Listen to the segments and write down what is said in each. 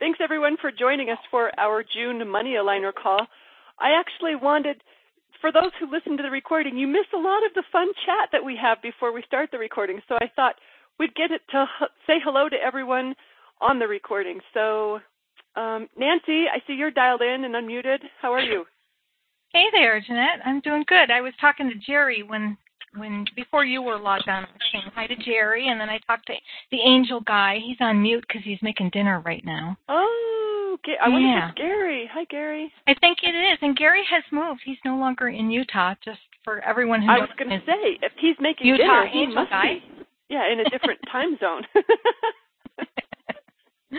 Thanks everyone for joining us for our June Money Aligner call. I actually wanted, for those who listen to the recording, you miss a lot of the fun chat that we have before we start the recording. So I thought we'd get it to say hello to everyone on the recording. So, um, Nancy, I see you're dialed in and unmuted. How are you? Hey there, Jeanette. I'm doing good. I was talking to Jerry when when before you were logged on. I was saying hi to Jerry, and then I talked to the angel guy. He's on mute because he's making dinner right now. Oh, I wonder Yeah. if it's Gary. Hi, Gary. I think it is. And Gary has moved. He's no longer in Utah. Just for everyone who I was going to say, if he's making Utah dinner, he must guy. be. Yeah, in a different time zone.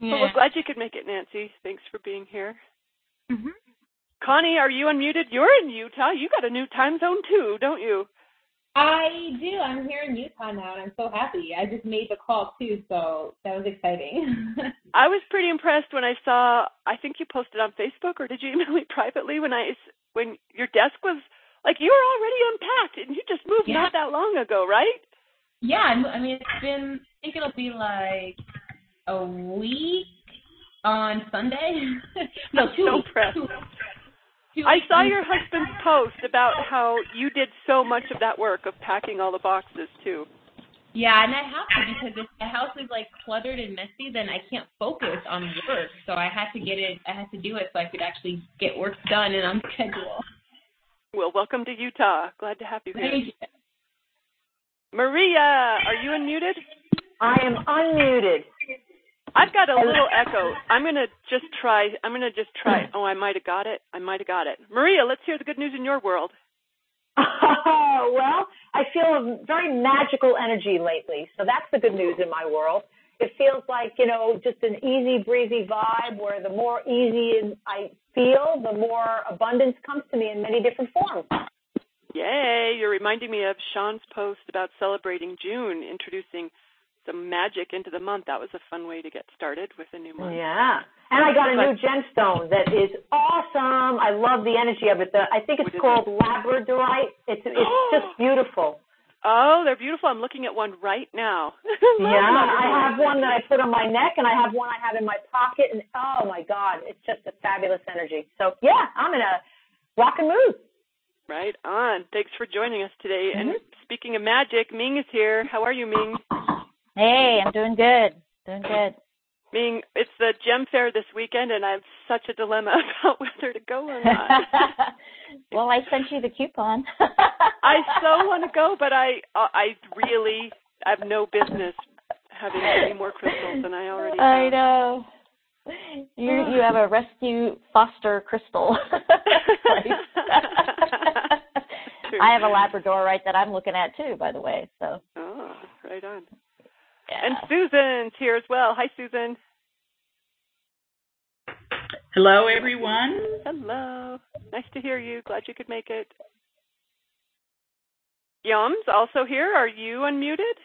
But yeah. we're glad you could make it, Nancy. Thanks for being here. hmm Connie, are you unmuted? You're in Utah. You got a new time zone too, don't you? I do. I'm here in Utah now, and I'm so happy. I just made the call too, so that was exciting. I was pretty impressed when I saw. I think you posted on Facebook, or did you email me privately when I when your desk was like you were already unpacked and you just moved Yeah. not that long ago, right? yeah, I'm- mean, it's been. I think it'll be like a week on Sunday. no, two so weeks. impressed. Two, two I saw your husband's post about how you did so much of that work of packing all the boxes too. Yeah, and I have to because if the house is like cluttered and messy, then I can't focus on work. So I had to get it. I had to do it so I could actually get work done and on schedule. Well, welcome to Utah. Glad to have you here. Thank you. Maria, are you unmuted? I am unmuted. I've got a little echo. I'm gonna just try. I'm gonna just try. Oh, I might have got it. I might have got it. Maria, let's hear the good news in your world. Oh, well, I feel a very magical energy lately. So that's the good news in my world. It feels like, you know, just an easy breezy vibe where the more easy I feel, the more abundance comes to me in many different forms. Yay! You're reminding me of Sean's post about celebrating June, introducing some magic into the month. That was a fun way to get started with a new month. Yeah. And I got a new gemstone that is awesome. I love the energy of it. The, I think it's called labradorite. It's it's just beautiful. Oh, they're beautiful. I'm looking at one right now. Yeah, I have one that I put on my neck, and I have one I have in my pocket, and oh my God, it's just a fabulous energy. So yeah, I'm in a rockin' mood. Right on. Thanks for joining us today. And Mm-hmm. speaking of magic, Ming is here. How are you, Ming? Hey, I'm doing good. Doing good. Ming, it's the Gem Fair this weekend, and I have such a dilemma about whether to go or not. well, I sent you the coupon. I so want to go, but I I really have no business having any more crystals than I already have. I know. You you have a rescue foster crystal. I have a Labradorite that I'm looking at too, by the way. So Oh, right on. Yeah. And Susan's here as well. Hi, Susan. Hello, everyone. Hello. Nice to hear you. Glad you could make it. Yums also here. Are you unmuted?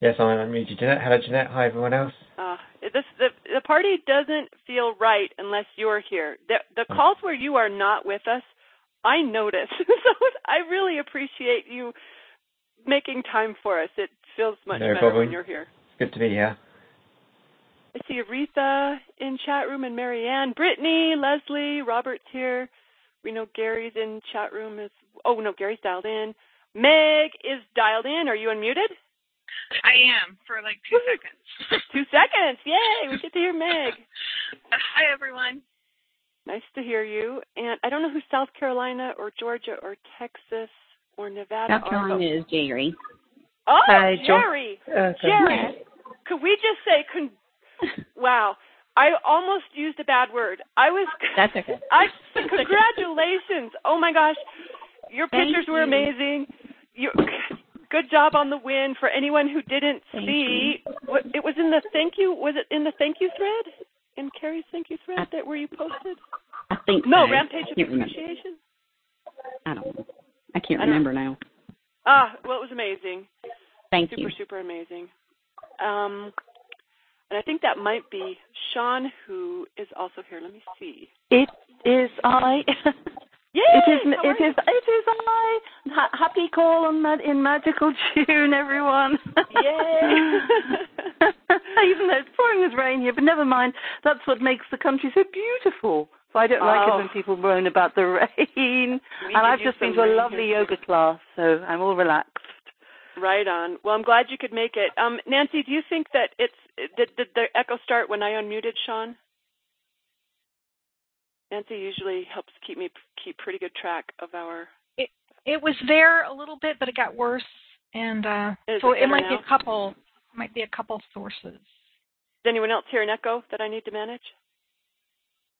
Yes, I'm unmuted. Jeanette. Hello, Jeanette. Hi, everyone else. Uh, this the the party doesn't feel right unless you're here. The the calls where you are not with us, I notice. so I really appreciate you making time for us. It feels much No better problem. when you're here. It's good to be here. I see Aretha in chat room and Marianne, Brittany, Leslie, Robert's here. We know Gary's in chat room. Is oh no, Gary's dialed in. Meg is dialed in. Are you unmuted? I am for like two seconds. Two seconds. Yay! We get to hear Meg. Hi, everyone. Nice to hear you. And I don't know who South Carolina or Georgia or Texas or Nevada South are. Carolina but- is Jerry. Oh, Hi, Jo- Jerry. Uh, okay. Jerry. Could we just say, con- wow, I almost used a bad word. I was. That's okay. I congratulations. Oh my gosh, your Thank pictures were you. amazing. You, good job on the win. For anyone who didn't Thank see, what, it was in the thank you. Was it in the thank you thread? In Carrie's thank you thread that where you posted? I think No, so. Rampage of can't remember. Appreciation. I don't know. I can't I remember now. Ah, well, it was amazing. Thank super, you. Super, super amazing. Um, and I think that might be Sean, who is also here. Let me see. It is I. Yay! It is. It is. It is I. Ha- happy call on in magical June, everyone. Yay! Even though it's pouring with rain here, but never mind. That's what makes the country so beautiful. So I don't like Oh. it when people moan about the rain. We and I've just been to a lovely yoga class, so I'm all relaxed. Right on. Well, I'm glad you could make it. Um, Nancy, do you think that it's did, did the echo start when I unmuted Sean? Nancy usually helps keep me keep pretty good track of our. It it was there a little bit, but it got worse, and uh, Is so it it better might be a couple. Might be a couple sources. Does anyone else hear an echo that I need to manage?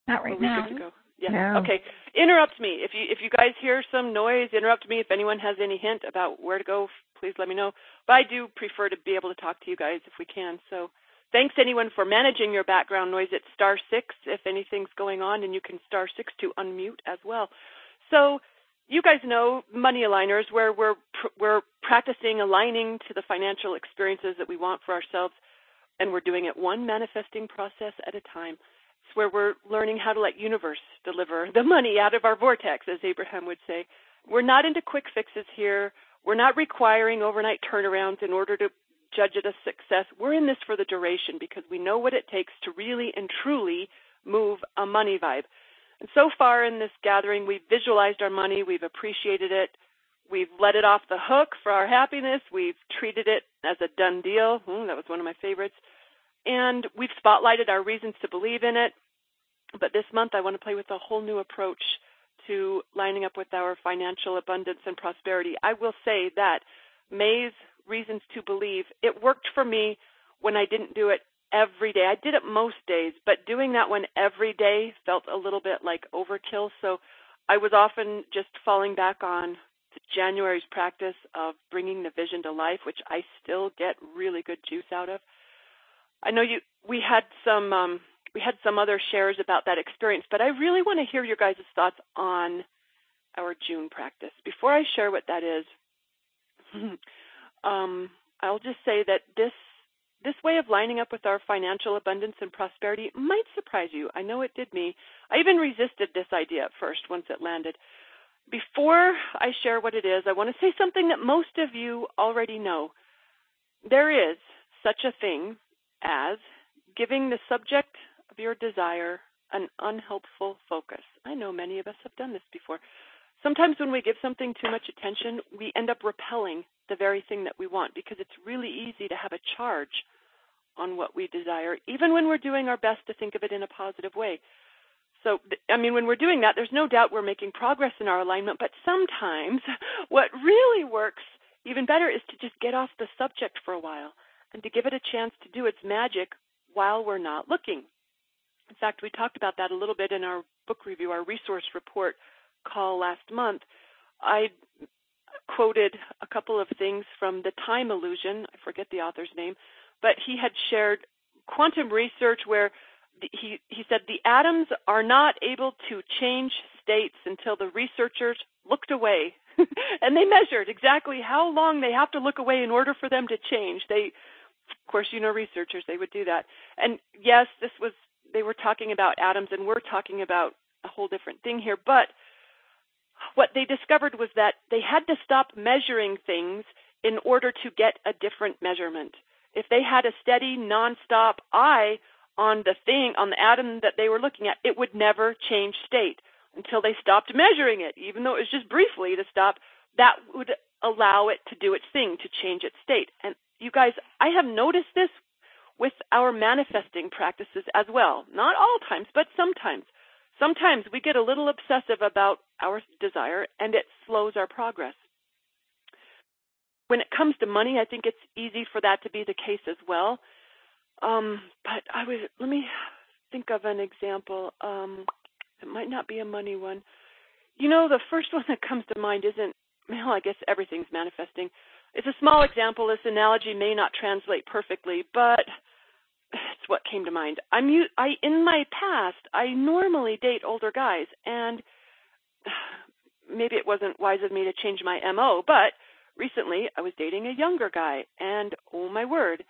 Not Or right now. good to go? Yeah. No. Okay. Interrupt me if you if you guys hear some noise. Interrupt me if anyone has any hint about where to go. Please let me know. But I do prefer to be able to talk to you guys if we can. So thanks anyone for managing your background noise. It's star six if anything's going on, and you can star six to unmute as well. So you guys know money aligners where we're pr- we're practicing aligning to the financial experiences that we want for ourselves and we're doing it one manifesting process at a time. It's where we're learning how to let universe deliver the money out of our vortex, as Abraham would say. We're not into quick fixes here. We're not requiring overnight turnarounds in order to judge it a success. We're in this for the duration because we know what it takes to really and truly move a money vibe. And so far in this gathering, we've visualized our money, we've appreciated it, we've let it off the hook for our happiness, we've treated it as a done deal. Hmm, that was one of my favorites. And we've spotlighted our reasons to believe in it. But this month, I want to play with a whole new approach to lining up with our financial abundance and prosperity. I will say that May's reasons to believe, it worked for me when I didn't do it every day. I did it most days, but doing that one every day felt a little bit like overkill. So I was often just falling back on January's practice of bringing the vision to life, which I still get really good juice out of. I know you we had some um, we had some other shares about that experience, but I really want to hear your guys' thoughts on our June practice. Before I share what that is, um, I'll just say that this this way of lining up with our financial abundance and prosperity might surprise you. I know it did me. I even resisted this idea at first once it landed. Before I share what it is, I want to say something that most of you already know. There is such a thing as giving the subject your desire an unhelpful focus. I know many of us have done this before. Sometimes when we give something too much attention, we end up repelling the very thing that we want because it's really easy to have a charge on what we desire, even when we're doing our best to think of it in a positive way. So, I mean, when we're doing that, there's no doubt we're making progress in our alignment, but sometimes what really works even better is to just get off the subject for a while and to give it a chance to do its magic while we're not looking. In fact, we talked about that a little bit in our book review, our resource report call last month. I quoted a couple of things from The Time Illusion. I forget the author's name, but he had shared quantum research where he he said the atoms are not able to change states until the researchers looked away and they measured exactly how long they have to look away in order for them to change. They of course you know researchers they would do that. And yes, this was they were talking about atoms and we're talking about a whole different thing here, but what they discovered was that they had to stop measuring things in order to get a different measurement. If they had a steady, nonstop eye on the thing, on the atom that they were looking at, it would never change state until they stopped measuring it, even though it was just briefly to stop. That would allow it to do its thing, to change its state. And you guys, I have noticed this with our manifesting practices as well. Not all times, but sometimes. Sometimes we get a little obsessive about our desire and it slows our progress. When it comes to money, I think it's easy for that to be the case as well. Um, but I would let me think of an example. Um, it might not be a money one. You know, the first one that comes to mind isn't well, I guess everything's manifesting. it's a small example. This analogy may not translate perfectly, but it's what came to mind. I'm I in my past I normally date older guys, and maybe it wasn't wise of me to change my mo, but recently I was dating a younger guy, and oh my word,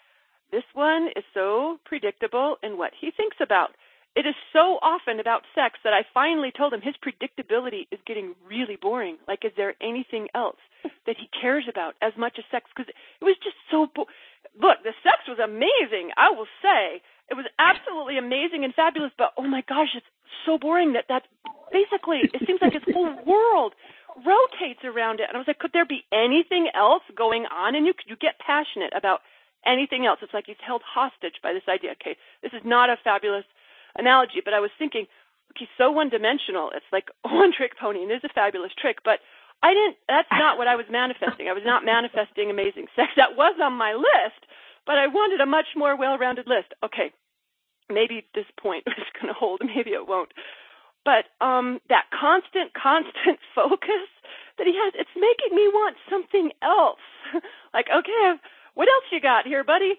this one is so predictable in what he thinks about. It is so often about sex that I finally told him his predictability is getting really boring. Like, is there anything else that he cares about as much as sex? Because it was just so. Bo- Look, the sex was amazing. I will say it was absolutely amazing and fabulous. But oh my gosh, it's so boring that that basically it seems like his whole world rotates around it. And I was like, could there be anything else going on? And you you get passionate about anything else. It's like he's held hostage by this idea. Okay, this is not a fabulous analogy, but I was thinking, look, he's so one dimensional. It's like one trick pony, and there's a fabulous trick, but I didn't that's not what I was manifesting. I was not manifesting amazing sex. That was on my list, but I wanted a much more well rounded list. Okay. Maybe this point is gonna hold, maybe it won't. But um that constant, constant focus that he has, it's making me want something else. like, okay, what else you got here, buddy?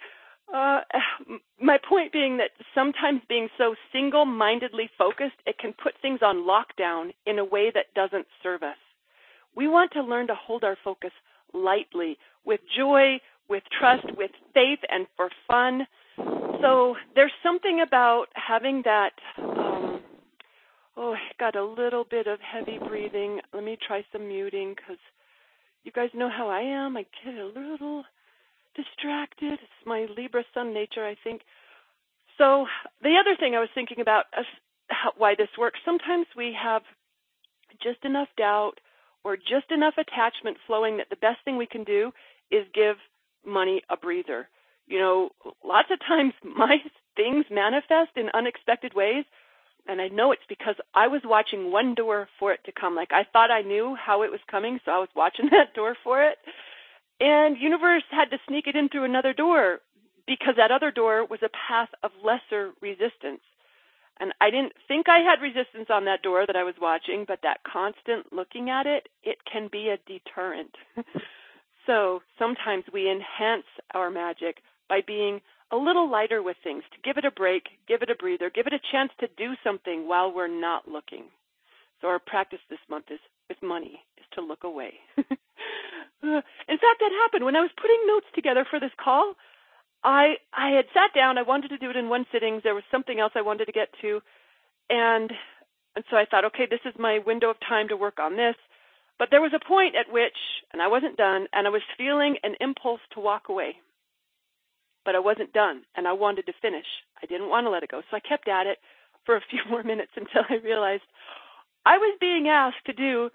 Uh, my point being that sometimes being so single mindedly focused, it can put things on lockdown in a way that doesn't serve us. We want to learn to hold our focus lightly, with joy, with trust, with faith, and for fun. So there's something about having that. Um, oh, I got a little bit of heavy breathing. Let me try some muting because you guys know how I am. I get a little distracted. It's my Libra sun nature, I think. So the other thing I was thinking about is how, why this works. Sometimes we have just enough doubt or just enough attachment flowing that the best thing we can do is give money a breather. You know, lots of times my things manifest in unexpected ways, and I know it's because I was watching one door for it to come. Like I thought I knew how it was coming, so I was watching that door for it. And universe had to sneak it in through another door because that other door was a path of lesser resistance. And I didn't think I had resistance on that door that I was watching, but that constant looking at it, it can be a deterrent. so sometimes we enhance our magic by being a little lighter with things, to give it a break, give it a breather, give it a chance to do something while we're not looking. So our practice this month is with money is to look away. Uh, in fact, that happened when I was putting notes together for this call. I I had sat down. I wanted to do it in one sitting. There was something else I wanted to get to, and and so I thought, okay, this is my window of time to work on this. But there was a point at which, and I wasn't done, and I was feeling an impulse to walk away. But I wasn't done, and I wanted to finish. I didn't want to let it go, so I kept at it for a few more minutes until I realized I was being asked to do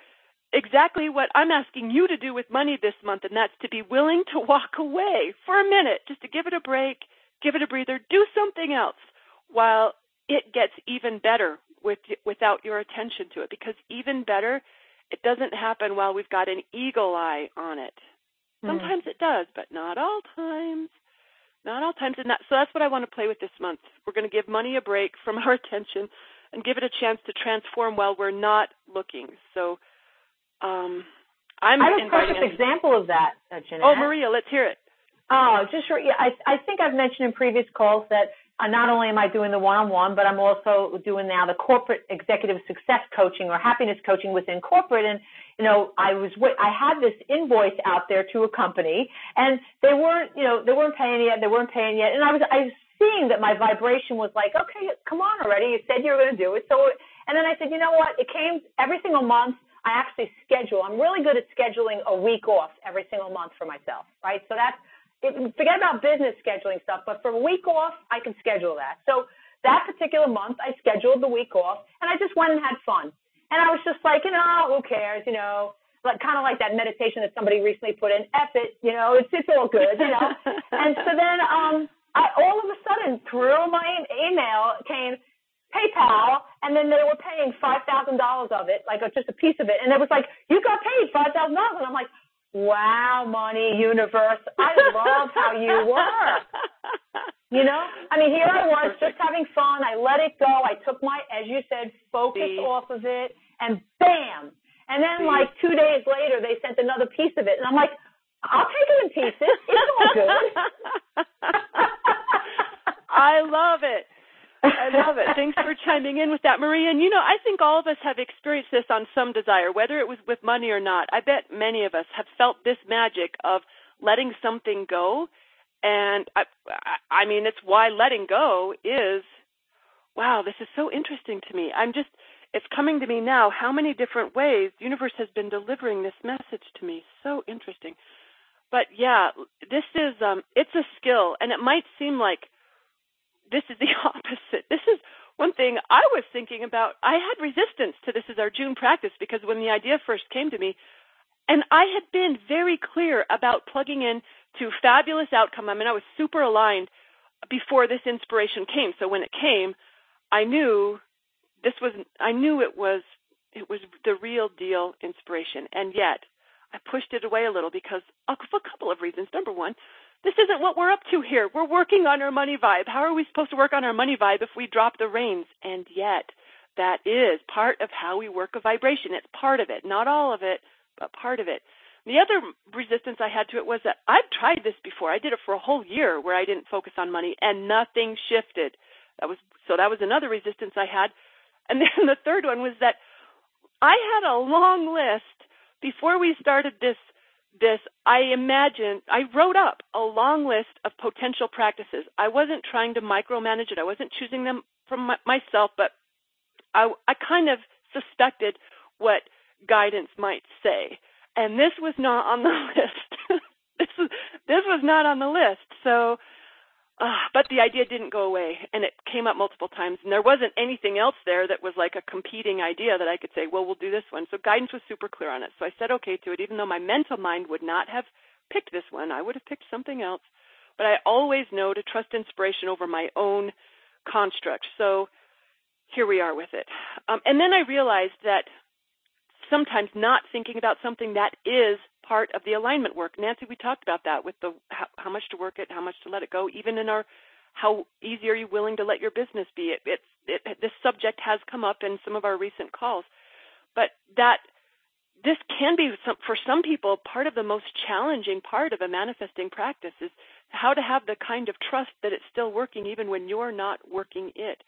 exactly what I'm asking you to do with money this month, and that's to be willing to walk away for a minute, just to give it a break, give it a breather, do something else while it gets even better with without your attention to it. Because even better, it doesn't happen while we've got an eagle eye on it. Hmm. Sometimes mm. it does, but not all times. Not all times, and that, so that's what I want to play with this month. We're going to give money a break from our attention and give it a chance to transform while we're not looking. So um, I'm I have a perfect example of that, uh, Jeanette. Oh, Maria, let's hear it. Oh, just short. Yeah, I, I think I've mentioned in previous calls that uh, not only am I doing the one-on-one, but I'm also doing now the corporate executive success coaching or happiness coaching within corporate. And you know, I was I had this invoice out there to a company, and they weren't, you know, they weren't paying yet. They weren't paying yet, and I was I was seeing that my vibration was like, okay, come on already. You said you were going to do it, so. And then I said, you know what? It came every single month. I actually schedule. I'm really good at scheduling a week off every single month for myself, right? So that's it, forget about business scheduling stuff, but for a week off, I can schedule that. So that particular month, I scheduled the week off, and I just went and had fun. And I was just like, you know, who cares, you know, like kind of like that meditation that somebody recently put in. F it, you know, it's it's all good, you know. and so then, um, I all of a sudden through my email came PayPal, and then they were paying five thousand dollars of it, like just a piece of it, and it was like you got paid five thousand dollars, and I'm like, wow, money universe, I love how you work. You know, I mean, here I was just having fun. I let it go. I took my, as you said, focus See? off of it, and bam. And then, See? like two days later, they sent another piece of it, and I'm like, I'll take it in pieces. It's all good. I love it. I love it. Thanks for chiming in with that, Maria. And you know, I think all of us have experienced this on some desire, whether it was with money or not. I bet many of us have felt this magic of letting something go. And I, I mean, it's why letting go is, wow, this is so interesting to me. I'm just, it's coming to me now how many different ways the universe has been delivering this message to me. So interesting. But yeah, this is, um, it's a skill and it might seem like this is the opposite. This is one thing I was thinking about. I had resistance to this as our June practice because when the idea first came to me, and I had been very clear about plugging in to fabulous outcome. I mean, I was super aligned before this inspiration came. So when it came, I knew this was, I knew it was, it was the real deal inspiration. And yet I pushed it away a little because of a couple of reasons. Number one, this isn't what we're up to here. We're working on our money vibe. How are we supposed to work on our money vibe if we drop the reins? And yet, that is part of how we work a vibration. It's part of it, not all of it, but part of it. The other resistance I had to it was that I've tried this before. I did it for a whole year where I didn't focus on money and nothing shifted. That was so that was another resistance I had. And then the third one was that I had a long list before we started this this, I imagine, I wrote up a long list of potential practices. I wasn't trying to micromanage it. I wasn't choosing them from my, myself, but I, I kind of suspected what guidance might say. And this was not on the list. this was, this was not on the list. So uh, but the idea didn't go away, and it came up multiple times. And there wasn't anything else there that was like a competing idea that I could say, well, we'll do this one. So guidance was super clear on it. So I said okay to it, even though my mental mind would not have picked this one. I would have picked something else. But I always know to trust inspiration over my own construct. So here we are with it. Um, and then I realized that sometimes not thinking about something that is part of the alignment work. Nancy, we talked about that with the how, how much to work it, how much to let it go, even in our how easy are you willing to let your business be? It, it, it, this subject has come up in some of our recent calls, but that this can be some, for some people part of the most challenging part of a manifesting practice is how to have the kind of trust that it's still working even when you're not working it.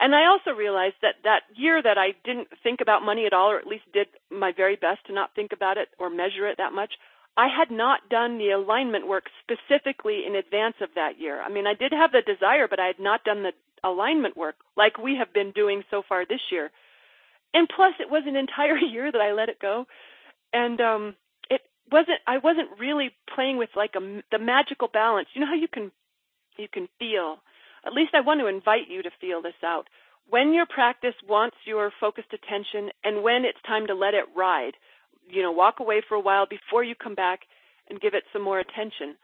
And I also realized that that year that I didn't think about money at all, or at least did my very best to not think about it or measure it that much, I had not done the alignment work specifically in advance of that year. I mean, I did have the desire, but I had not done the alignment work like we have been doing so far this year. And plus, it was an entire year that I let it go, and um, it wasn't. I wasn't really playing with like a the magical balance. You know how you can you can feel at least I want to invite you to feel this out. When your practice wants your focused attention and when it's time to let it ride, you know, walk away for a while before you come back and give it some more attention.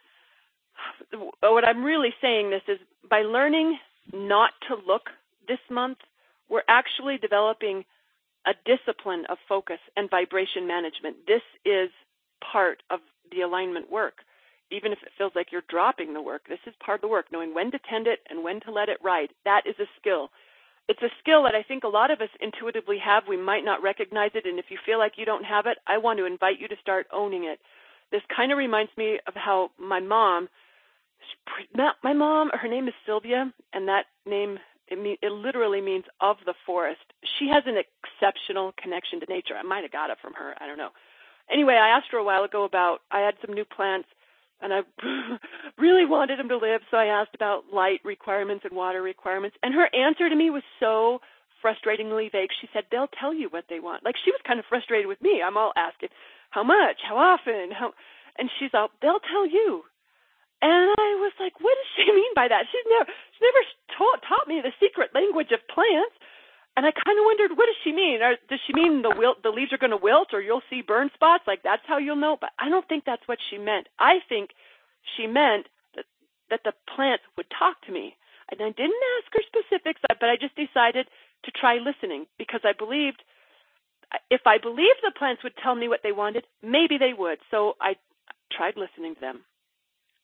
What I'm really saying this is by learning not to look this month, we're actually developing a discipline of focus and vibration management. This is part of the alignment work even if it feels like you're dropping the work. This is part of the work, knowing when to tend it and when to let it ride. That is a skill. It's a skill that I think a lot of us intuitively have. We might not recognize it, and if you feel like you don't have it, I want to invite you to start owning it. This kind of reminds me of how my mom, my mom, her name is Sylvia, and that name it, mean, it literally means of the forest. She has an exceptional connection to nature. I might have got it from her. I don't know. Anyway, I asked her a while ago about I had some new plants and I really wanted him to live, so I asked about light requirements and water requirements. And her answer to me was so frustratingly vague. She said, They'll tell you what they want. Like she was kind of frustrated with me. I'm all asking, How much? How often? How and she's all, They'll tell you. And I was like, What does she mean by that? She's never she's never taught taught me the secret language of plants. And I kind of wondered, what does she mean? Or does she mean the wilt, the leaves are going to wilt, or you'll see burn spots? Like that's how you'll know. But I don't think that's what she meant. I think she meant that that the plant would talk to me. And I didn't ask her specifics, uh, but I just decided to try listening because I believed if I believed the plants would tell me what they wanted, maybe they would. So I tried listening to them.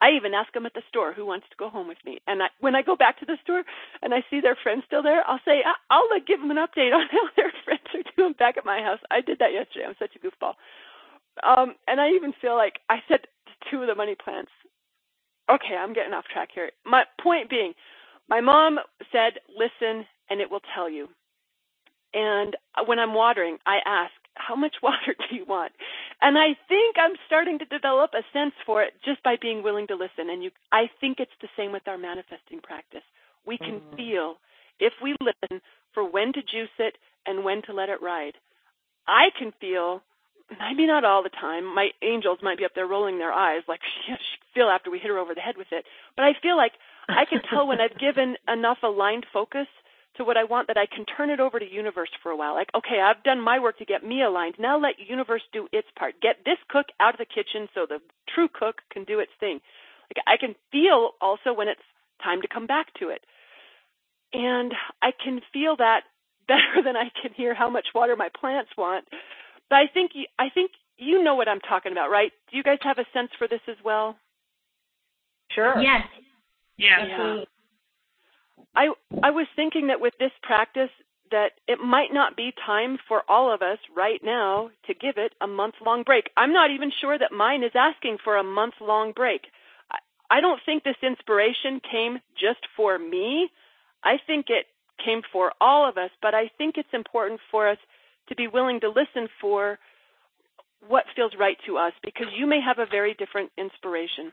I even ask them at the store who wants to go home with me. And I, when I go back to the store and I see their friends still there, I'll say, I'll like, give them an update on how their friends are doing back at my house. I did that yesterday. I'm such a goofball. Um, and I even feel like I said to two of the money plants. Okay, I'm getting off track here. My point being, my mom said, listen and it will tell you. And when I'm watering, I ask, how much water do you want? And I think I'm starting to develop a sense for it just by being willing to listen. And you, I think it's the same with our manifesting practice. We can Mm-hmm. feel if we listen for when to juice it and when to let it ride. I can feel, maybe not all the time. My angels might be up there rolling their eyes like she, she feel after we hit her over the head with it. But I feel like I can tell when I've given enough aligned focus to what I want that I can turn it over to universe for a while. Like, okay, I've done my work to get me aligned. Now let universe do its part. Get this cook out of the kitchen so the true cook can do its thing. Like I can feel also when it's time to come back to it. And I can feel that better than I can hear how much water my plants want. But I think you, I think you know what I'm talking about, right? Do you guys have a sense for this as well? Sure. Yes. Yeah. I I was thinking that with this practice that it might not be time for all of us right now to give it a month long break. I'm not even sure that mine is asking for a month long break. I, I don't think this inspiration came just for me. I think it came for all of us, but I think it's important for us to be willing to listen for what feels right to us because you may have a very different inspiration.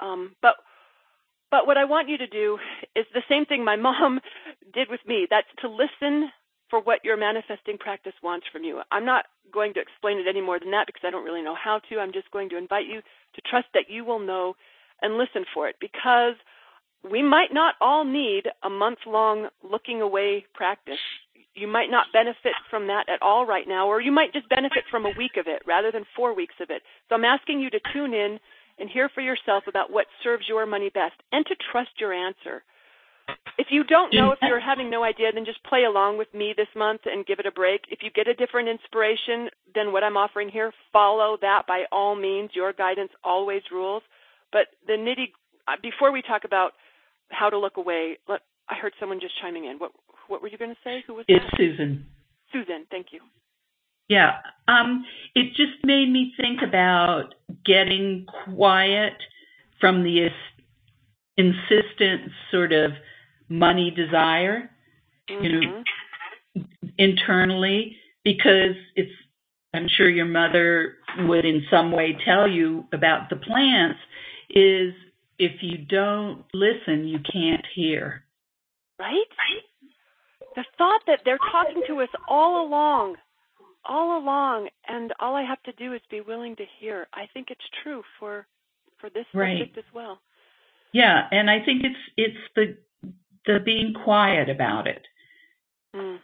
Um, but but what I want you to do is the same thing my mom did with me. That's to listen for what your manifesting practice wants from you. I'm not going to explain it any more than that because I don't really know how to. I'm just going to invite you to trust that you will know and listen for it because we might not all need a month long looking away practice. You might not benefit from that at all right now, or you might just benefit from a week of it rather than four weeks of it. So I'm asking you to tune in and hear for yourself about what serves your money best and to trust your answer. If you don't know, if you're having no idea, then just play along with me this month and give it a break. If you get a different inspiration than what I'm offering here, follow that by all means. Your guidance always rules. But the nitty, uh, before we talk about how to look away, let, I heard someone just chiming in. What what were you going to say? Who was It's that? Susan. Susan, thank you. Yeah. Um, it just made me think about getting quiet from the insistent sort of money desire, you know, internally, because it's, I'm sure your mother would in some way tell you about the plants, is if you don't listen, you can't hear. Right? The thought that they're talking to us all along, all along, and all I have to do is be willing to hear. I think it's true for for this Right. subject as well. Yeah, and I think it's it's the the being quiet about it. Mm.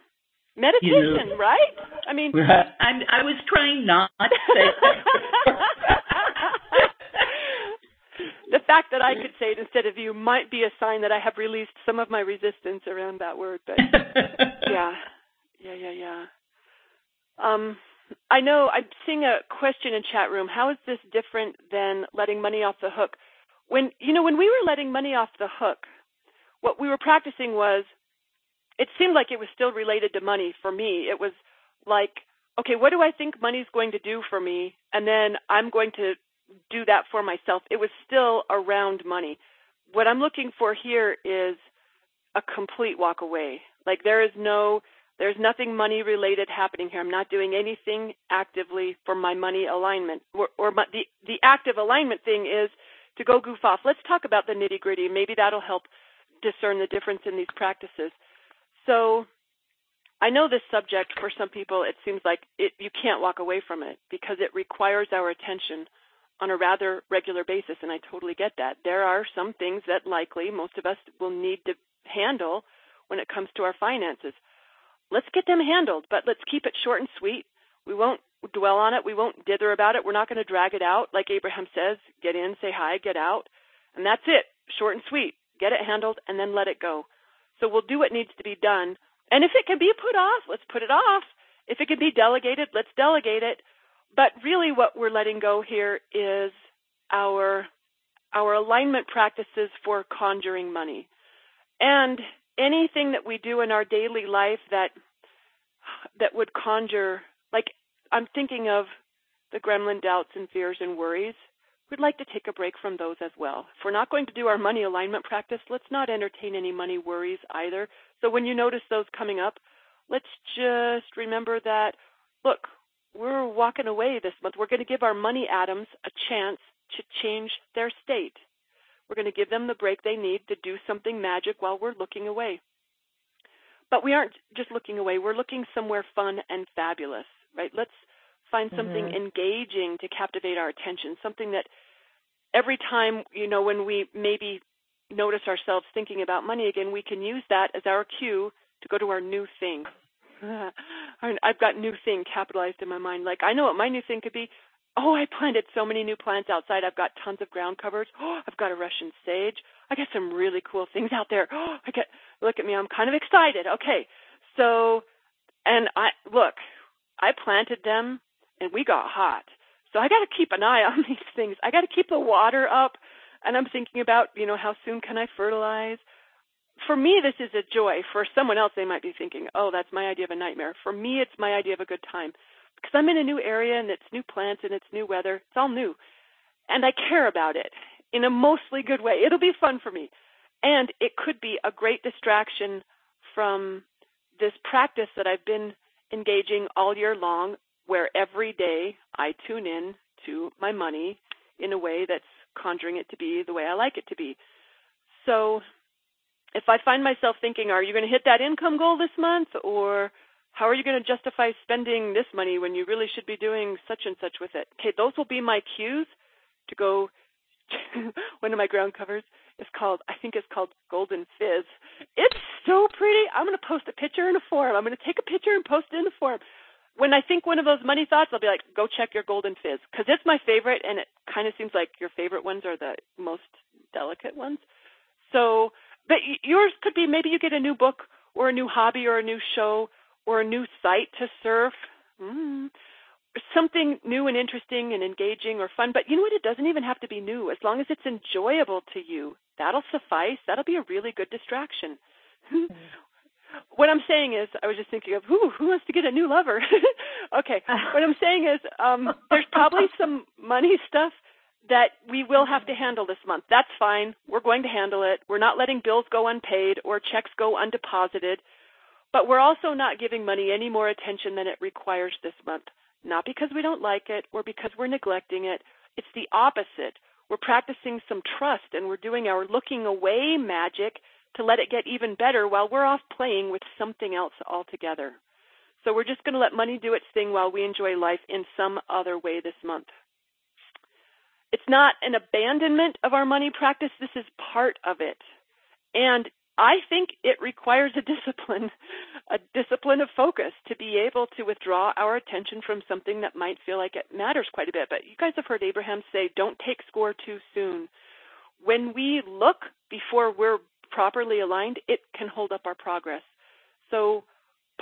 Meditation, right? I mean, I'm, I was trying not to say the fact that I could say it instead of you might be a sign that I have released some of my resistance around that word. But yeah, yeah, yeah, yeah. Um, I know I'm seeing a question in chat room. How is this different than letting money off the hook? When you know when we were letting money off the hook, what we were practicing was it seemed like it was still related to money for me. It was like, okay, what do I think money's going to do for me? And then I'm going to do that for myself. It was still around money. What I'm looking for here is a complete walk away. Like there is no there's nothing money related happening here. I'm not doing anything actively for my money alignment. Or, or my, the the active alignment thing is to go goof off. Let's talk about the nitty gritty. Maybe that'll help discern the difference in these practices. So I know this subject for some people it seems like it, you can't walk away from it because it requires our attention on a rather regular basis and I totally get that. There are some things that likely most of us will need to handle when it comes to our finances. Let's get them handled, but let's keep it short and sweet. We won't dwell on it. We won't dither about it. We're not going to drag it out like Abraham says, get in, say hi, get out. And that's it. Short and sweet. Get it handled and then let it go. So we'll do what needs to be done. And if it can be put off, let's put it off. If it can be delegated, let's delegate it. But really what we're letting go here is our our alignment practices for conjuring money. And anything that we do in our daily life that that would conjure like I'm thinking of the gremlin doubts and fears and worries. we'd like to take a break from those as well. If we're not going to do our money alignment practice, let's not entertain any money worries either. So when you notice those coming up, let's just remember that, look, we're walking away this month. We're going to give our money atoms a chance to change their state. We're going to give them the break they need to do something magic while we're looking away. But we aren't just looking away, we're looking somewhere fun and fabulous, right? Let's find something Mhm. engaging to captivate our attention, something that every time, you know, when we maybe notice ourselves thinking about money again, we can use that as our cue to go to our new thing. I've got new thing capitalized in my mind. Like I know what my new thing could be. Oh, I planted so many new plants outside. I've got tons of ground covers. Oh, I've got a Russian sage. I got some really cool things out there. Oh, I get look at me. I'm kind of excited. Okay. So, and I look, I planted them and we got hot. So I got to keep an eye on these things. I got to keep the water up and I'm thinking about, you know, how soon can I fertilize? For me, this is a joy. For someone else, they might be thinking, oh, that's my idea of a nightmare. For me, it's my idea of a good time because I'm in a new area and it's new plants and it's new weather. It's all new. And I care about it in a mostly good way. It'll be fun for me. And it could be a great distraction from this practice that I've been engaging all year long, where every day I tune in to my money in a way that's conjuring it to be the way I like it to be. So if I find myself thinking, are you going to hit that income goal this month? Or how are you going to justify spending this money when you really should be doing such and such with it? Okay, those will be my cues to go. one of my ground covers is called, I think it's called Golden Fizz. It's so pretty. I'm going to post a picture in a forum. I'm going to take a picture and post it in a forum. When I think one of those money thoughts, I'll be like, go check your Golden Fizz because it's my favorite, and it kind of seems like your favorite ones are the most delicate ones. So, but yours could be maybe you get a new book or a new hobby or a new show or a new site to surf. Mm. Something new and interesting and engaging or fun. But you know what? It doesn't even have to be new. As long as it's enjoyable to you, that'll suffice. That'll be a really good distraction. what I'm saying is, I was just thinking of who who wants to get a new lover. okay, what I'm saying is, um, there's probably some money stuff that we will have to handle this month. That's fine. We're going to handle it. We're not letting bills go unpaid or checks go undeposited. But we're also not giving money any more attention than it requires this month. Not because we don't like it or because we're neglecting it. It's the opposite. We're practicing some trust and we're doing our looking away magic to let it get even better while we're off playing with something else altogether. So we're just going to let money do its thing while we enjoy life in some other way this month. It's not an abandonment of our money practice. This is part of it. And I think it requires a discipline, a discipline of focus to be able to withdraw our attention from something that might feel like it matters quite a bit. But you guys have heard Abraham say, don't take score too soon. When we look before we're properly aligned, it can hold up our progress. So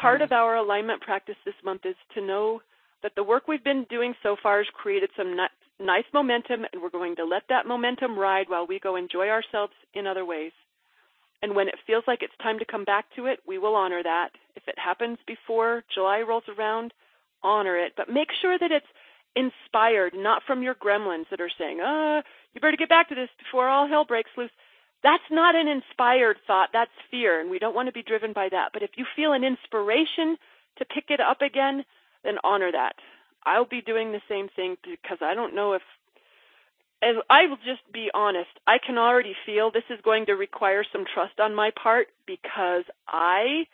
part of hmm. our alignment practice this month is to know that the work we've been doing so far has created some nice momentum, and we're going to let that momentum ride while we go enjoy ourselves in other ways. And when it feels like it's time to come back to it, we will honor that. If it happens before July rolls around, honor it. But make sure that it's inspired, not from your gremlins that are saying, ah, you better get back to this before all hell breaks loose. That's not an inspired thought. That's fear, and we don't want to be driven by that. But if you feel an inspiration to pick it up again, then honor that. I'll be doing the same thing because I don't know if and I will just be honest, I can already feel this is going to require some trust on my part because I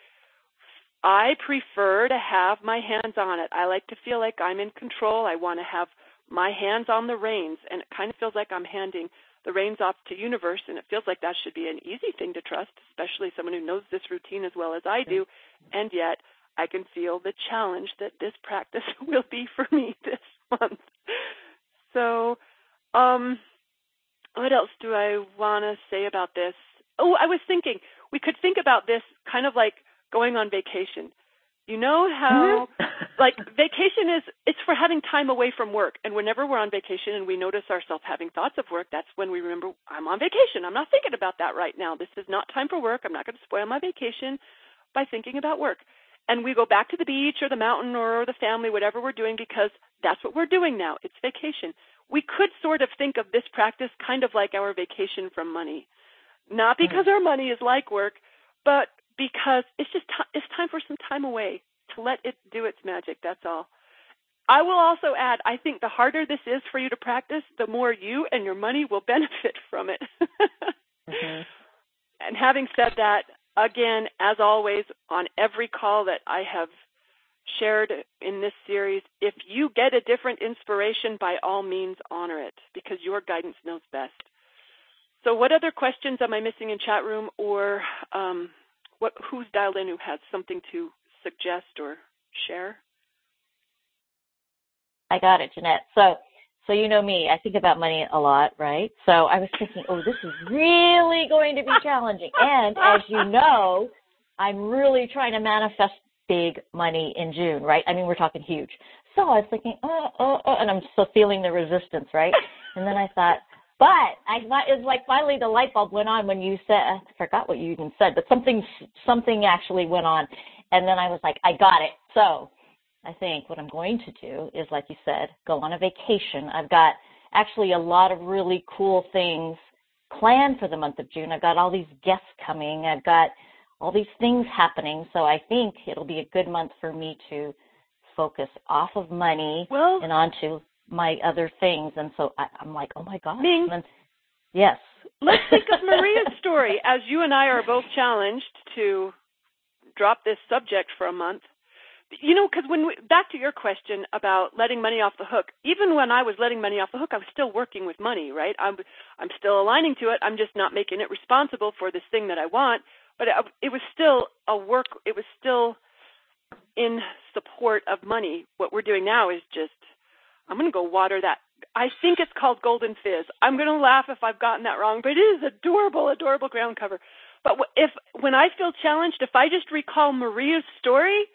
I prefer to have my hands on it. I like to feel like I'm in control. I want to have my hands on the reins and it kind of feels like I'm handing the reins off to universe and it feels like that should be an easy thing to trust, especially someone who knows this routine as well as I do. And yet I can feel the challenge that this practice will be for me this month. So um, what else do I want to say about this? Oh, I was thinking we could think about this kind of like going on vacation. You know how like vacation is it's for having time away from work and whenever we're on vacation and we notice ourselves having thoughts of work, that's when we remember I'm on vacation. I'm not thinking about that right now. This is not time for work. I'm not going to spoil my vacation by thinking about work. And we go back to the beach or the mountain or the family, whatever we're doing, because that's what we're doing now. It's vacation we could sort of think of this practice kind of like our vacation from money. Not because our money is like work, but because it's just t- it's time for some time away to let it do its magic. That's all. I will also add, I think the harder this is for you to practice, the more you and your money will benefit from it. mm-hmm. And having said that, again, as always, on every call that I have shared in this series, if you get a different inspiration, by all means honor it because your guidance knows best. So, what other questions am I missing in chat room, or um, what? Who's dialed in who has something to suggest or share? I got it, Jeanette. So, so you know me, I think about money a lot, right? So I was thinking, oh, this is really going to be challenging. And as you know, I'm really trying to manifest big money in June, right? I mean, we're talking huge. So I was thinking, oh, oh, oh, and I'm still feeling the resistance, right? And then I thought, but I thought it's like finally the light bulb went on when you said I forgot what you even said, but something something actually went on, and then I was like, I got it. So I think what I'm going to do is, like you said, go on a vacation. I've got actually a lot of really cool things planned for the month of June. I've got all these guests coming. I've got all these things happening. So I think it'll be a good month for me to focus off of money well, and onto my other things. And so I, am like, oh my God. Ming, then, yes. Let's think of Maria's story. As you and I are both challenged to drop this subject for a month, you know, because when we, back to your question about letting money off the hook, even when I was letting money off the hook, I was still working with money, right? I'm I'm still aligning to it. I'm just not making it responsible for this thing that I want. But it, was still a work. It was still in support of money. What we're doing now is just I'm going to go water that. I think it's called Golden Fizz. I'm going to laugh if I've gotten that wrong, but it is adorable, adorable ground cover. But if when I feel challenged, if I just recall Maria's story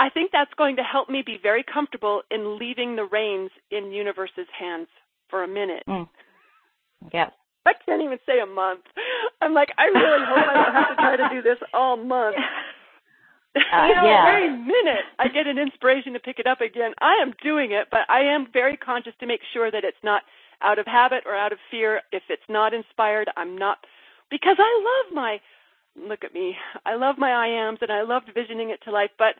I think that's going to help me be very comfortable in leaving the reins in universe's hands for a minute. Mm. Yeah. I can't even say a month. I'm like, I really hope I don't have to try to do this all month. Uh, you know, yeah. every minute I get an inspiration to pick it up again. I am doing it, but I am very conscious to make sure that it's not out of habit or out of fear. If it's not inspired, I'm not because I love my look at me. I love my I ams and I loved visioning it to life, but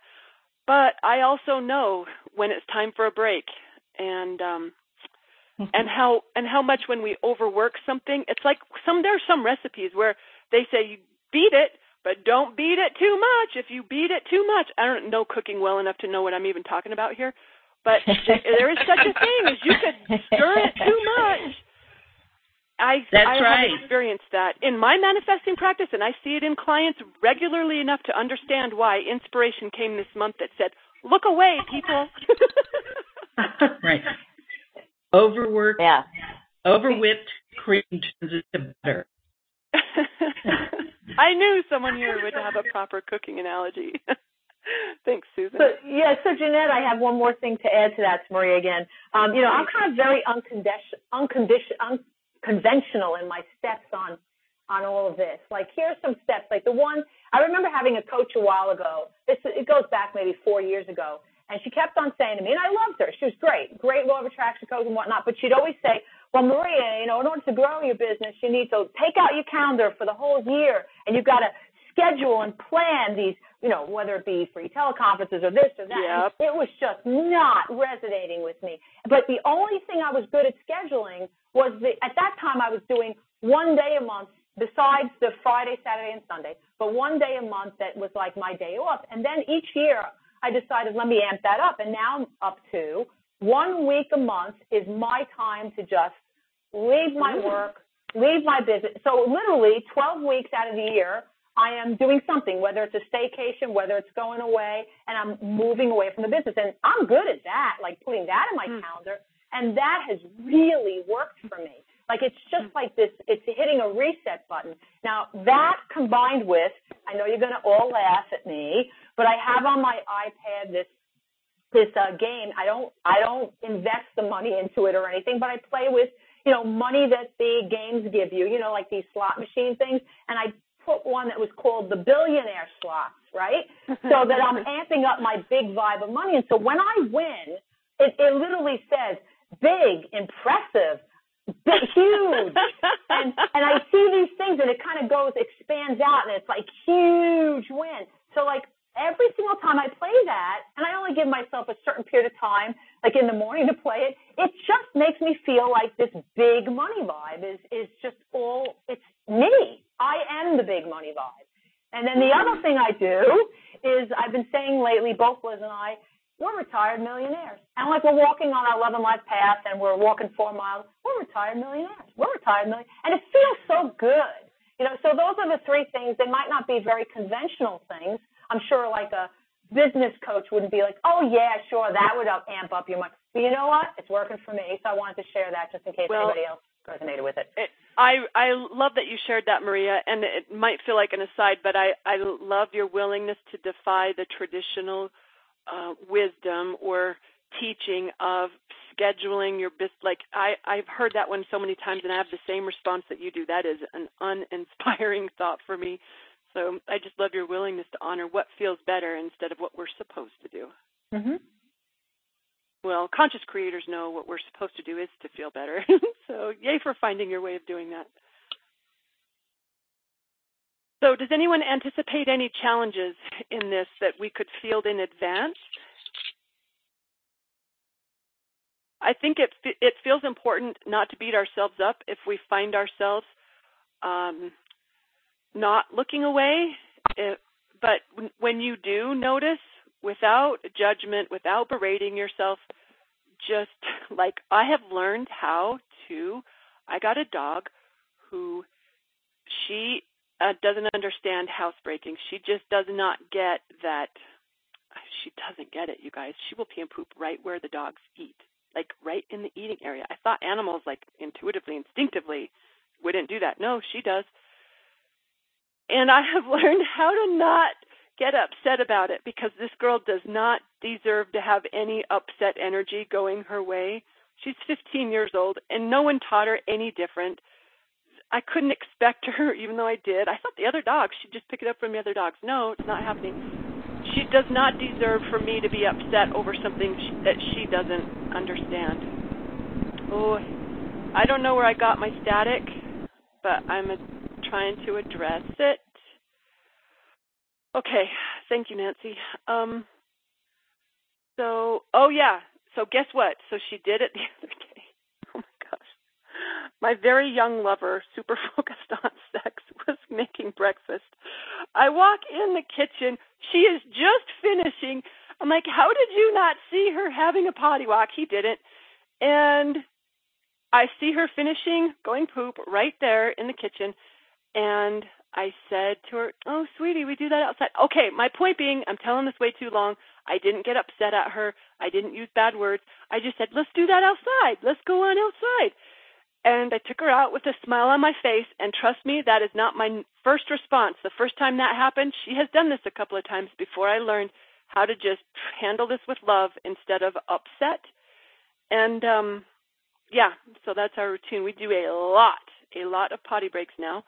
but I also know when it's time for a break and um and how and how much when we overwork something it's like some there are some recipes where they say you beat it but don't beat it too much if you beat it too much i don't know cooking well enough to know what i'm even talking about here but there is such a thing as you could stir it too much I, That's I right. have experienced that in my manifesting practice, and I see it in clients regularly enough to understand why inspiration came this month that said, "Look away, people." right. Overworked, yeah. overwhipped cream turns into butter. I knew someone here would have a proper cooking analogy. Thanks, Susan. So, yeah, so Jeanette, I have one more thing to add to that, to Maria again. Um, you know, I'm kind of very unconditional, unconditional, conventional in my steps on on all of this. Like here's some steps. Like the one I remember having a coach a while ago. This it goes back maybe four years ago, and she kept on saying to me, and I loved her. She was great, great law of attraction coach and whatnot. But she'd always say, "Well, Maria, you know, in order to grow your business, you need to take out your calendar for the whole year, and you've got to schedule and plan these, you know, whether it be free teleconferences or this or that. Yep. It was just not resonating with me. But the only thing I was good at scheduling was the, at that time I was doing one day a month besides the Friday, Saturday, and Sunday, but one day a month that was like my day off. And then each year I decided, let me amp that up. And now I'm up to one week a month is my time to just leave my work, leave my business. So literally 12 weeks out of the year, I am doing something, whether it's a staycation, whether it's going away, and I'm moving away from the business. And I'm good at that, like putting that in my Mm. calendar. And that has really worked for me. Like it's just like this, it's hitting a reset button. Now that combined with, I know you're going to all laugh at me, but I have on my iPad this this uh, game. I don't I don't invest the money into it or anything, but I play with you know money that the games give you. You know, like these slot machine things, and I put one that was called the billionaire slots, right? so that I'm amping up my big vibe of money. And so when I win, it, it literally says big, impressive, big, huge. and and I see these things and it kind of goes expands out and it's like huge win. So like every single time I play that, and I only give myself a certain period of time, like in the morning to play it, it just makes me feel like this big money vibe is is just all it's me. I am the big money vibe. And then the other thing I do is I've been saying lately, both Liz and I, we're retired millionaires. And like we're walking on our 11 life path and we're walking four miles, we're retired millionaires. We're retired millionaires. And it feels so good. You know, so those are the three things. They might not be very conventional things. I'm sure like a business coach wouldn't be like, oh yeah, sure, that would amp up your money. But you know what? It's working for me. So I wanted to share that just in case Well, anybody else resonated with it. it I I love that you shared that, Maria, and it might feel like an aside, but I I love your willingness to defy the traditional uh, wisdom or teaching of scheduling your business. Like I I've heard that one so many times, and I have the same response that you do. That is an uninspiring thought for me. So I just love your willingness to honor what feels better instead of what we're supposed to do. Mm-hmm. Well, conscious creators know what we're supposed to do is to feel better. so, yay for finding your way of doing that. So, does anyone anticipate any challenges in this that we could field in advance? I think it it feels important not to beat ourselves up if we find ourselves um, not looking away. It, but when you do notice, without judgment, without berating yourself, just like I have learned how to. I got a dog who she uh, doesn't understand housebreaking. She just does not get that. She doesn't get it, you guys. She will pee and poop right where the dogs eat, like right in the eating area. I thought animals, like intuitively, instinctively, wouldn't do that. No, she does. And I have learned how to not get upset about it because this girl does not deserve to have any upset energy going her way. She's 15 years old and no one taught her any different. I couldn't expect her, even though I did. I thought the other dogs, she'd just pick it up from the other dogs. No, it's not happening. She does not deserve for me to be upset over something she, that she doesn't understand. Oh, I don't know where I got my static, but I'm a, trying to address it. Okay, thank you, Nancy. Um, so, oh yeah. So guess what? So she did it the other day. Oh my gosh. My very young lover, super focused on sex, was making breakfast. I walk in the kitchen. She is just finishing. I'm like, how did you not see her having a potty walk? He didn't. And I see her finishing, going poop right there in the kitchen. And I said to her, Oh, sweetie, we do that outside. Okay, my point being, I'm telling this way too long. I didn't get upset at her. I didn't use bad words. I just said, Let's do that outside. Let's go on outside. And I took her out with a smile on my face. And trust me, that is not my first response. The first time that happened, she has done this a couple of times before I learned how to just handle this with love instead of upset. And um yeah, so that's our routine. We do a lot, a lot of potty breaks now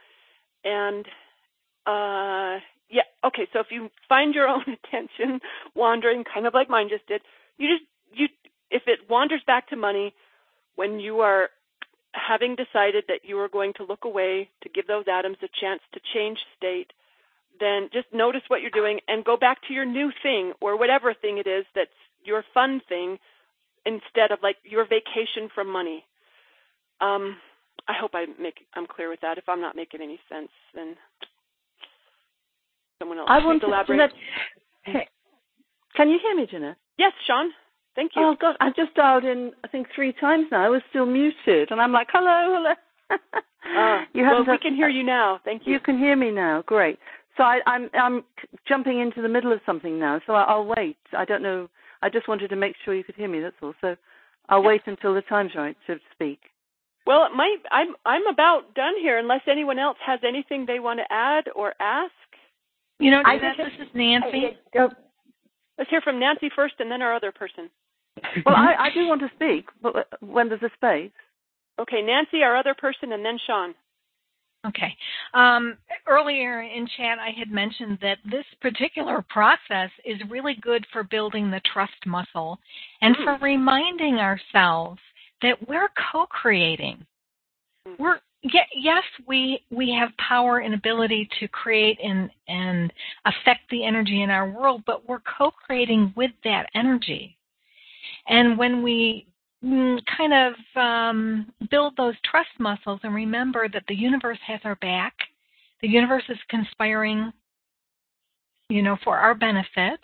and uh yeah okay so if you find your own attention wandering kind of like mine just did you just you if it wanders back to money when you are having decided that you are going to look away to give those atoms a chance to change state then just notice what you're doing and go back to your new thing or whatever thing it is that's your fun thing instead of like your vacation from money. Um I hope I make I'm clear with that. If I'm not making any sense, then someone else I wanted elaborate. Jeanette, can you hear me, Jeanette? Yes, Sean. Thank you. Oh God, I've just dialed in. I think three times now. I was still muted, and I'm like, hello, hello. Uh, you well, we can hear you now. Thank you. You can hear me now. Great. So I, I'm I'm jumping into the middle of something now. So I, I'll wait. I don't know. I just wanted to make sure you could hear me. That's all. So I'll wait until the time's right to speak. Well, it might. I'm I'm about done here. Unless anyone else has anything they want to add or ask. You know, I Jeanette, this is Nancy. Let's hear from Nancy first, and then our other person. Well, I, I do want to speak, but when there's a space. Okay, Nancy, our other person, and then Sean. Okay. Um, earlier in chat, I had mentioned that this particular process is really good for building the trust muscle and for reminding ourselves that we're co-creating. We're yes, we we have power and ability to create and and affect the energy in our world, but we're co-creating with that energy. And when we mm, kind of um, build those trust muscles and remember that the universe has our back, the universe is conspiring, you know, for our benefit,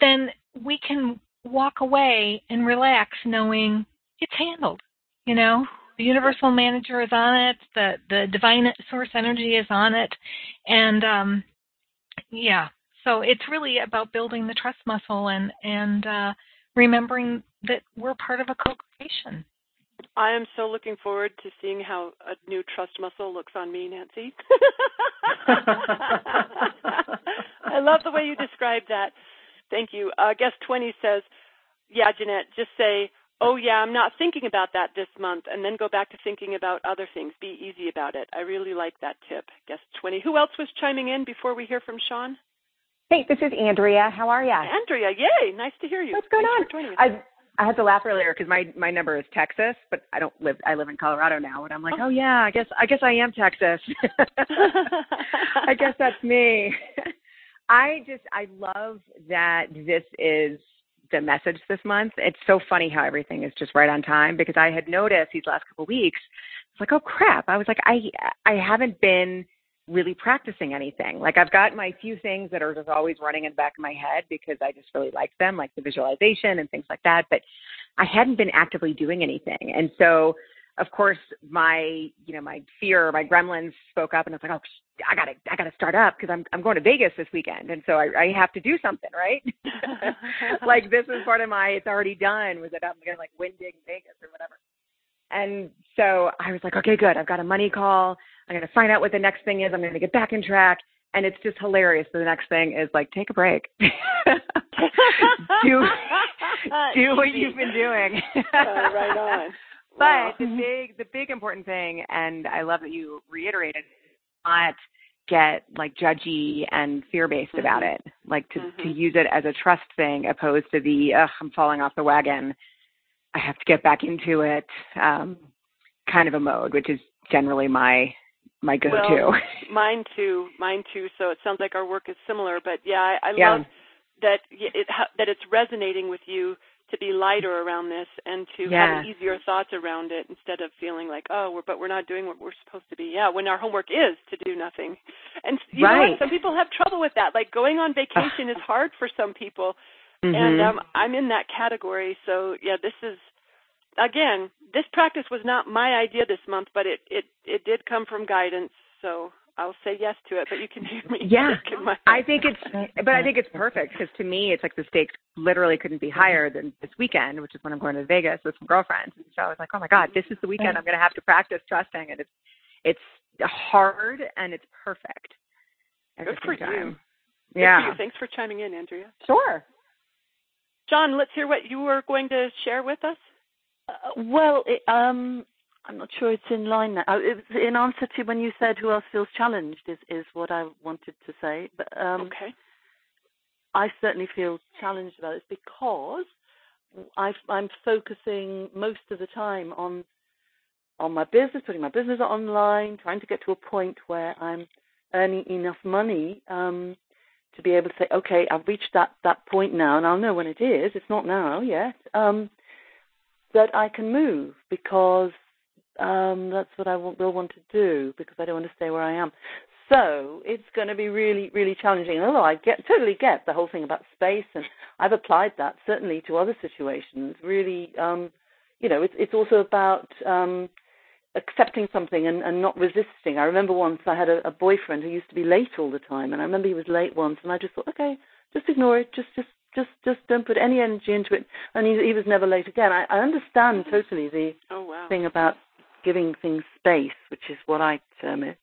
then we can walk away and relax knowing it's handled. You know, the universal manager is on it, the the divine source energy is on it, and um, yeah. So it's really about building the trust muscle and and uh, remembering that we're part of a co-creation. I am so looking forward to seeing how a new trust muscle looks on me, Nancy. I love the way you described that. Thank you. Uh, guest 20 says, yeah, Jeanette, just say, oh, yeah, I'm not thinking about that this month, and then go back to thinking about other things. Be easy about it. I really like that tip. Guest 20. Who else was chiming in before we hear from Sean? Hey, this is Andrea. How are you? Andrea, yay! Nice to hear you. What's going Thanks on? For joining us. I I had to laugh earlier because my my number is Texas, but I don't live. I live in Colorado now, and I'm like, oh, oh yeah, I guess I guess I am Texas. I guess that's me. I just I love that this is the message this month. It's so funny how everything is just right on time because I had noticed these last couple of weeks. It's like, oh crap! I was like, I I haven't been really practicing anything. Like I've got my few things that are just always running in the back of my head because I just really like them, like the visualization and things like that. But I hadn't been actively doing anything. And so of course my, you know, my fear, my gremlins spoke up and it's like, oh, I gotta, I gotta start up because I'm, I'm going to Vegas this weekend. And so I, I have to do something, right? like this is part of my, it's already done was that I'm going to like Windig Vegas or whatever. And so I was like, okay, good. I've got a money call. I'm to find out what the next thing is. I'm going to get back in track. And it's just hilarious. The next thing is like, take a break. do do what you've been doing. uh, right on. But the big, the big important thing, and I love that you reiterated, not get like judgy and fear based about it. Like to to use it as a trust thing, opposed to the Ugh, I'm falling off the wagon. I have to get back into it. Um, kind of a mode, which is generally my my go to. Well, mine too. Mine too. So it sounds like our work is similar. But yeah, I, I Yeah. love that it ha- that it's resonating with you to be lighter around this and to Yeah. have easier thoughts around it instead of feeling like oh we're but we're not doing what we're supposed to be. Yeah when our homework is to do nothing. And you know what? Some people have trouble with that. Like going on vacation is hard for some people. And Mhm. um i'm in that category. So yeah this is again this practice was not my idea this month but it it it did come from guidance. So i'll say yes to it but you can hear me Yeah, I think it's, but I think it's perfect because to me, it's like the stakes literally couldn't be higher than this weekend, which is when I'm going to Vegas with some girlfriends. And so I was like, oh my god, this is the weekend I'm going to have to practice trusting, and it's it's hard and it's perfect. good for same you time. Good Yeah, for you. thanks for chiming in andrea sure. john let's hear what you were going to share with us Uh, well, it, um, I'm not sure it's in line now. It was in answer to when you said who else feels challenged is, is what I wanted to say. But um, okay I certainly feel challenged about this because i I'm focusing most of the time on on my business, putting my business online, trying to get to a point where I'm earning enough money um, to be able to say, okay, I've reached that that point now, and I'll know when it is. It's not now yet. Um, that I can move because um, that's what I will, will want to do because I don't want to stay where I am. So it's going to be really, really challenging. Although I get totally get the whole thing about space, and I've applied that certainly to other situations. Really, um, you know, it's it's also about um, accepting something and, and not resisting. I remember once I had a, a boyfriend who used to be late all the time, and I remember he was late once, and I just thought, okay, just ignore it, just just just just don't put any energy into it. And he, he was never late again. I, I understand totally the oh wow thing about giving things space, which is what I term it,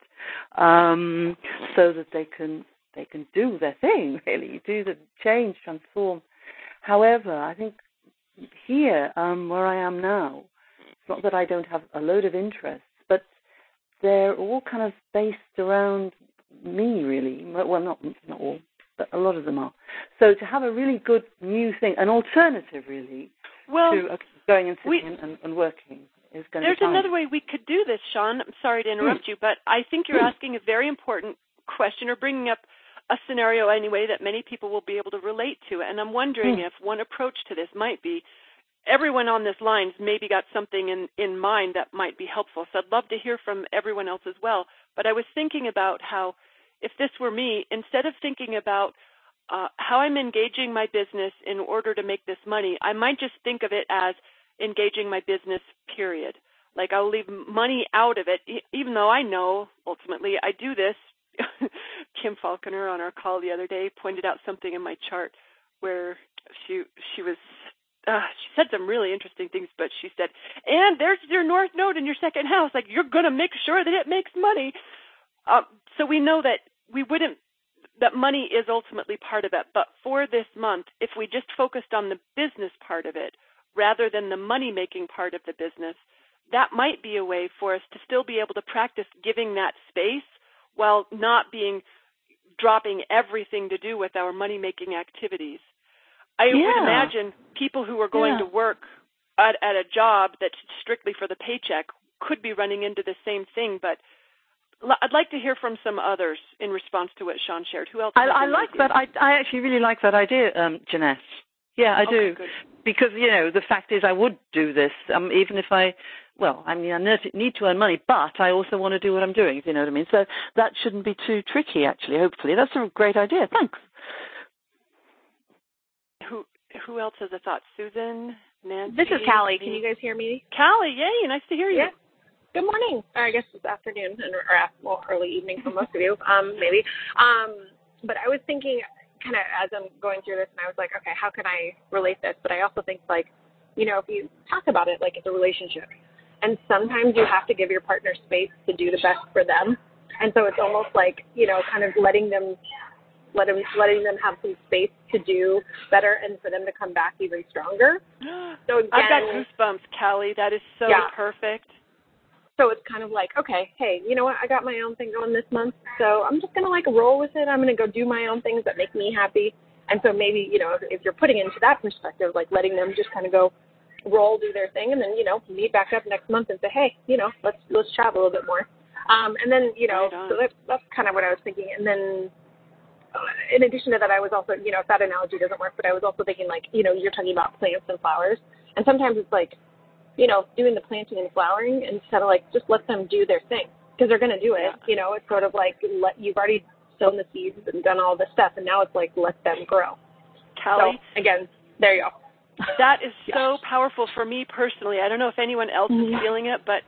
um, so that they can they can do their thing, really, do the change, transform. However, I think here, um, where I am now, it's not that I don't have a load of interests, but they're all kind of based around me, really. Well, not not all, but a lot of them are. So to have a really good new thing, an alternative, really, well to going and We- sitting and, and working is going to There's be another way we could do this, Sean. I'm sorry to interrupt hmm. you, but I think you're hmm. asking a very important question or bringing up a scenario anyway that many people will be able to relate to. And I'm wondering hmm. if one approach to this might be everyone on this line's maybe got something in, in mind that might be helpful. So I'd love to hear from everyone else as well. But I was thinking about how if this were me, instead of thinking about uh, how I'm engaging my business in order to make this money, I might just think of it as engaging my business, period. Like I'll leave money out of it, even though I know ultimately I do this. Kim Falconer on our call the other day pointed out something in my chart where she she was uh, she said some really interesting things, but she said, "And there's your north node in your second house. Like you're to make sure that it makes money." Uh, so we know that we wouldn't that money is ultimately part of it. But for this month, if we just focused on the business part of it rather than the money making part of the business, that might be a way for us to still be able to practice giving that space while not being dropping everything to do with our money making activities. I would imagine people who are going Yeah. to work at, at a job that's strictly for the paycheck could be running into the same thing, but I'd like to hear from some others in response to what Sean shared. Who else? I, I like that. I, I actually really like that idea, um, Jeanette. Yeah, I Okay, do. good. Because, you know, the fact is I would do this, um, even if I, well, I mean, I need to earn money, but I also want to do what I'm doing, if you know what I mean. So that shouldn't be too tricky, actually, hopefully. That's a great idea. Thanks. Who who else has a thought? Susan, Nancy. This is Callie. Can you guys hear me? Callie, yay! Nice to hear you. Yeah. Good morning. Or I guess it's afternoon and or well, early evening for most of you, um, maybe. Um, but I was thinking, kind of as I'm going through this, and I was like, okay, how can I relate this? But I also think like, you know, if you talk about it like it's a relationship, and sometimes you have to give your partner space to do the best for them, and so it's almost like you know, kind of letting them. Let them, letting them have some space to do better and for them to come back even stronger. So again, I've got goosebumps, Callie. That is so Yeah. perfect. So it's kind of like, okay, hey, you know what? I got my own thing going this month, so I'm just gonna like roll with it. I'm gonna go do my own things that make me happy. And so maybe you know, if, you're putting into that perspective, like letting them just kind of go roll, do their thing, and then you know, meet back up next month and say, hey, you know, let's let's chat a little bit more. Um, and then you know, Right so that, that's kind of what I was thinking. And then uh, in addition to that, I was also, you know, if that analogy doesn't work, but I was also thinking like, you know, you're talking about plants and flowers, and sometimes it's like, you know, doing the planting and flowering, and kind of like just let them do their thing because they're going to do it. You know, it's sort of like let you've already sown the seeds and done all this stuff, and now it's like let them grow. Callie, So again, there you go. that is so powerful for me personally. I don't know if anyone else is mm-hmm. feeling it, but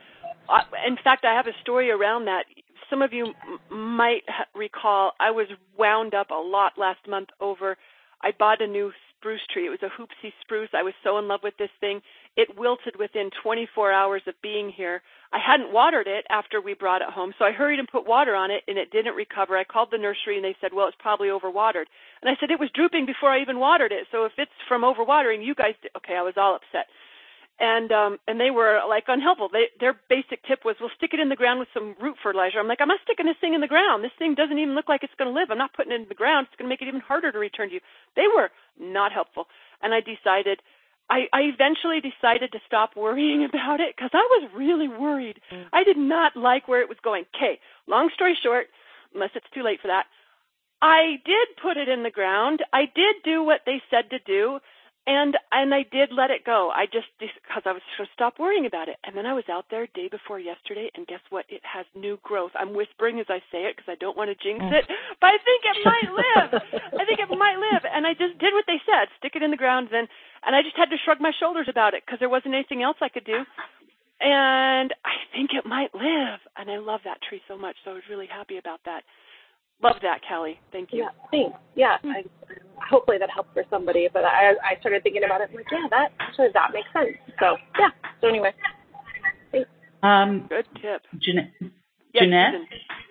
I, in fact, I have a story around that. Some of you m- might ha- recall I was wound up a lot last month over. I bought a new spruce tree. It was a Hoopsii spruce. I was so in love with this thing. It wilted within 24 hours of being here. I hadn't watered it after we brought it home, so I hurried and put water on it, and it didn't recover. I called the nursery, and they said, "Well, it's probably overwatered." And I said, "It was drooping before I even watered it. So if it's from overwatering, you guys." Did. Okay, I was all upset, and um, and they were like unhelpful. They, their basic tip was, "Well, stick it in the ground with some root fertilizer." I'm like, "I'm not sticking this thing in the ground. This thing doesn't even look like it's going to live. I'm not putting it in the ground. It's going to make it even harder to return to you." They were not helpful, and I decided I, I eventually decided to stop worrying about it because I was really worried. I did not like where it was going. Okay, long story short, unless it's too late for that, I did put it in the ground. I did do what they said to do, and and I did let it go. I just because I was going to stop worrying about it. And then I was out there day before yesterday, and guess what? It has new growth. I'm whispering as I say it because I don't want to jinx it, mm. but I think it might live. I think it might live. And I just did what they said: stick it in the ground. Then, and I just had to shrug my shoulders about it because there wasn't anything else I could do. And I think it might live. And I love that tree so much. So I was really happy about that. Love that, Kelly. Thank you. Yeah, thanks. Yeah, I, hopefully that helps for somebody. But I, I started thinking about it. I'm like, yeah, that actually that makes sense. So yeah. So anyway, thanks. Um, Good tip. Jeanette. Yes, Jeanette?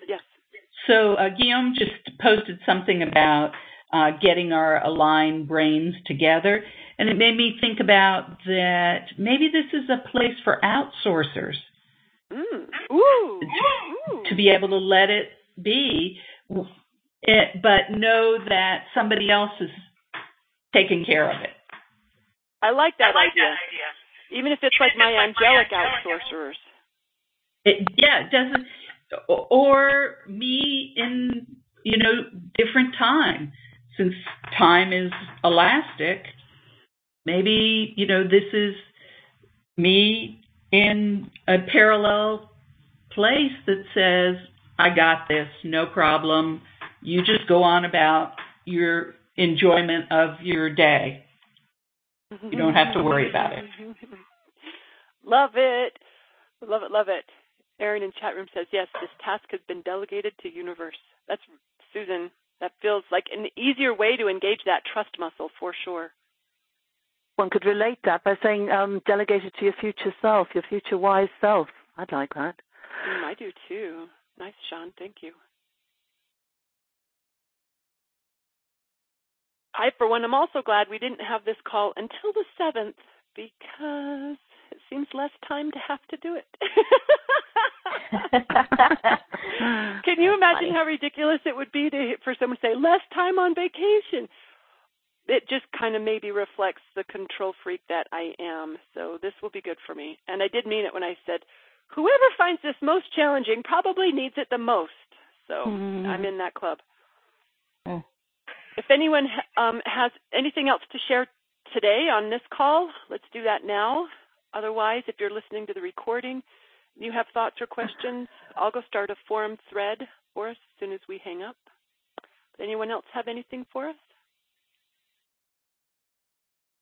Yes. So uh, Guillaume just posted something about uh, getting our aligned brains together, and it made me think about that. Maybe this is a place for outsourcers Mm. Ooh. to be able to let it be, it, but know that somebody else is taking care of it. I like that I like idea. Even if it's like my angelic outsourcers. It, yeah, it doesn't. Or me in you know different time, since time is elastic. Maybe you know this is me in a parallel place that says, "I got this, no problem." You just go on about your enjoyment of your day. You don't have to worry about it. Love it. Love it, love it. Erin in chat room says, yes, this task has been delegated to universe. That's Susan. That feels like an easier way to engage that trust muscle for sure. One could relate that by saying um, delegate it to your future self, your future wise self. I'd like that. Mm, I do too. Nice, Sean. Thank you. I, for one, am also glad we didn't have this call until the 7th because it seems less time to have to do it. Can you imagine how ridiculous it would be to for someone to say less time on vacation? It just kind of maybe reflects the control freak that I am. So this will be good for me. And I did mean it when I said whoever finds this most challenging probably needs it the most. So mm-hmm. I'm in that club. Mm. If anyone um, has anything else to share today on this call, let's do that now. Otherwise, if you're listening to the recording, you have thoughts or questions, I'll go start a forum thread for us as soon as we hang up. Anyone else have anything for us?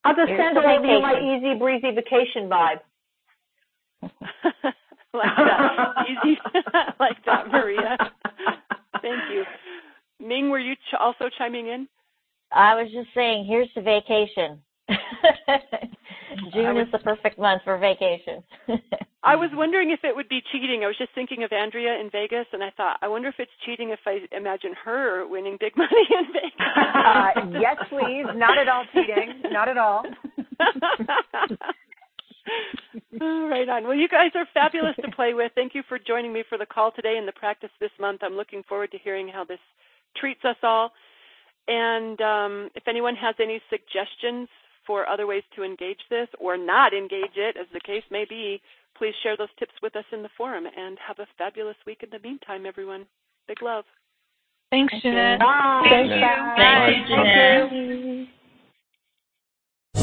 I'll just send over you my easy breezy vacation vibe. like that. easy like that, Maria. Thank you. Ming, were you ch- also chiming in? I was just saying, here's the vacation. June was, is the perfect month for vacation. I was wondering if it would be cheating. I was just thinking of Andrea in Vegas, and I thought, I wonder if it's cheating if I imagine her winning big money in Vegas. Uh, yes, please. Not at all cheating. Not at all. right on. Well, you guys are fabulous to play with. Thank you for joining me for the call today and the practice this month. I'm looking forward to hearing how this treats us all. And um, if anyone has any suggestions for other ways to engage this or not engage it, as the case may be, please share those tips with us in the forum and have a fabulous week in the meantime, everyone. Big love. Thanks, Jeanette. Bye. Thank you. Thank you, Jeanette.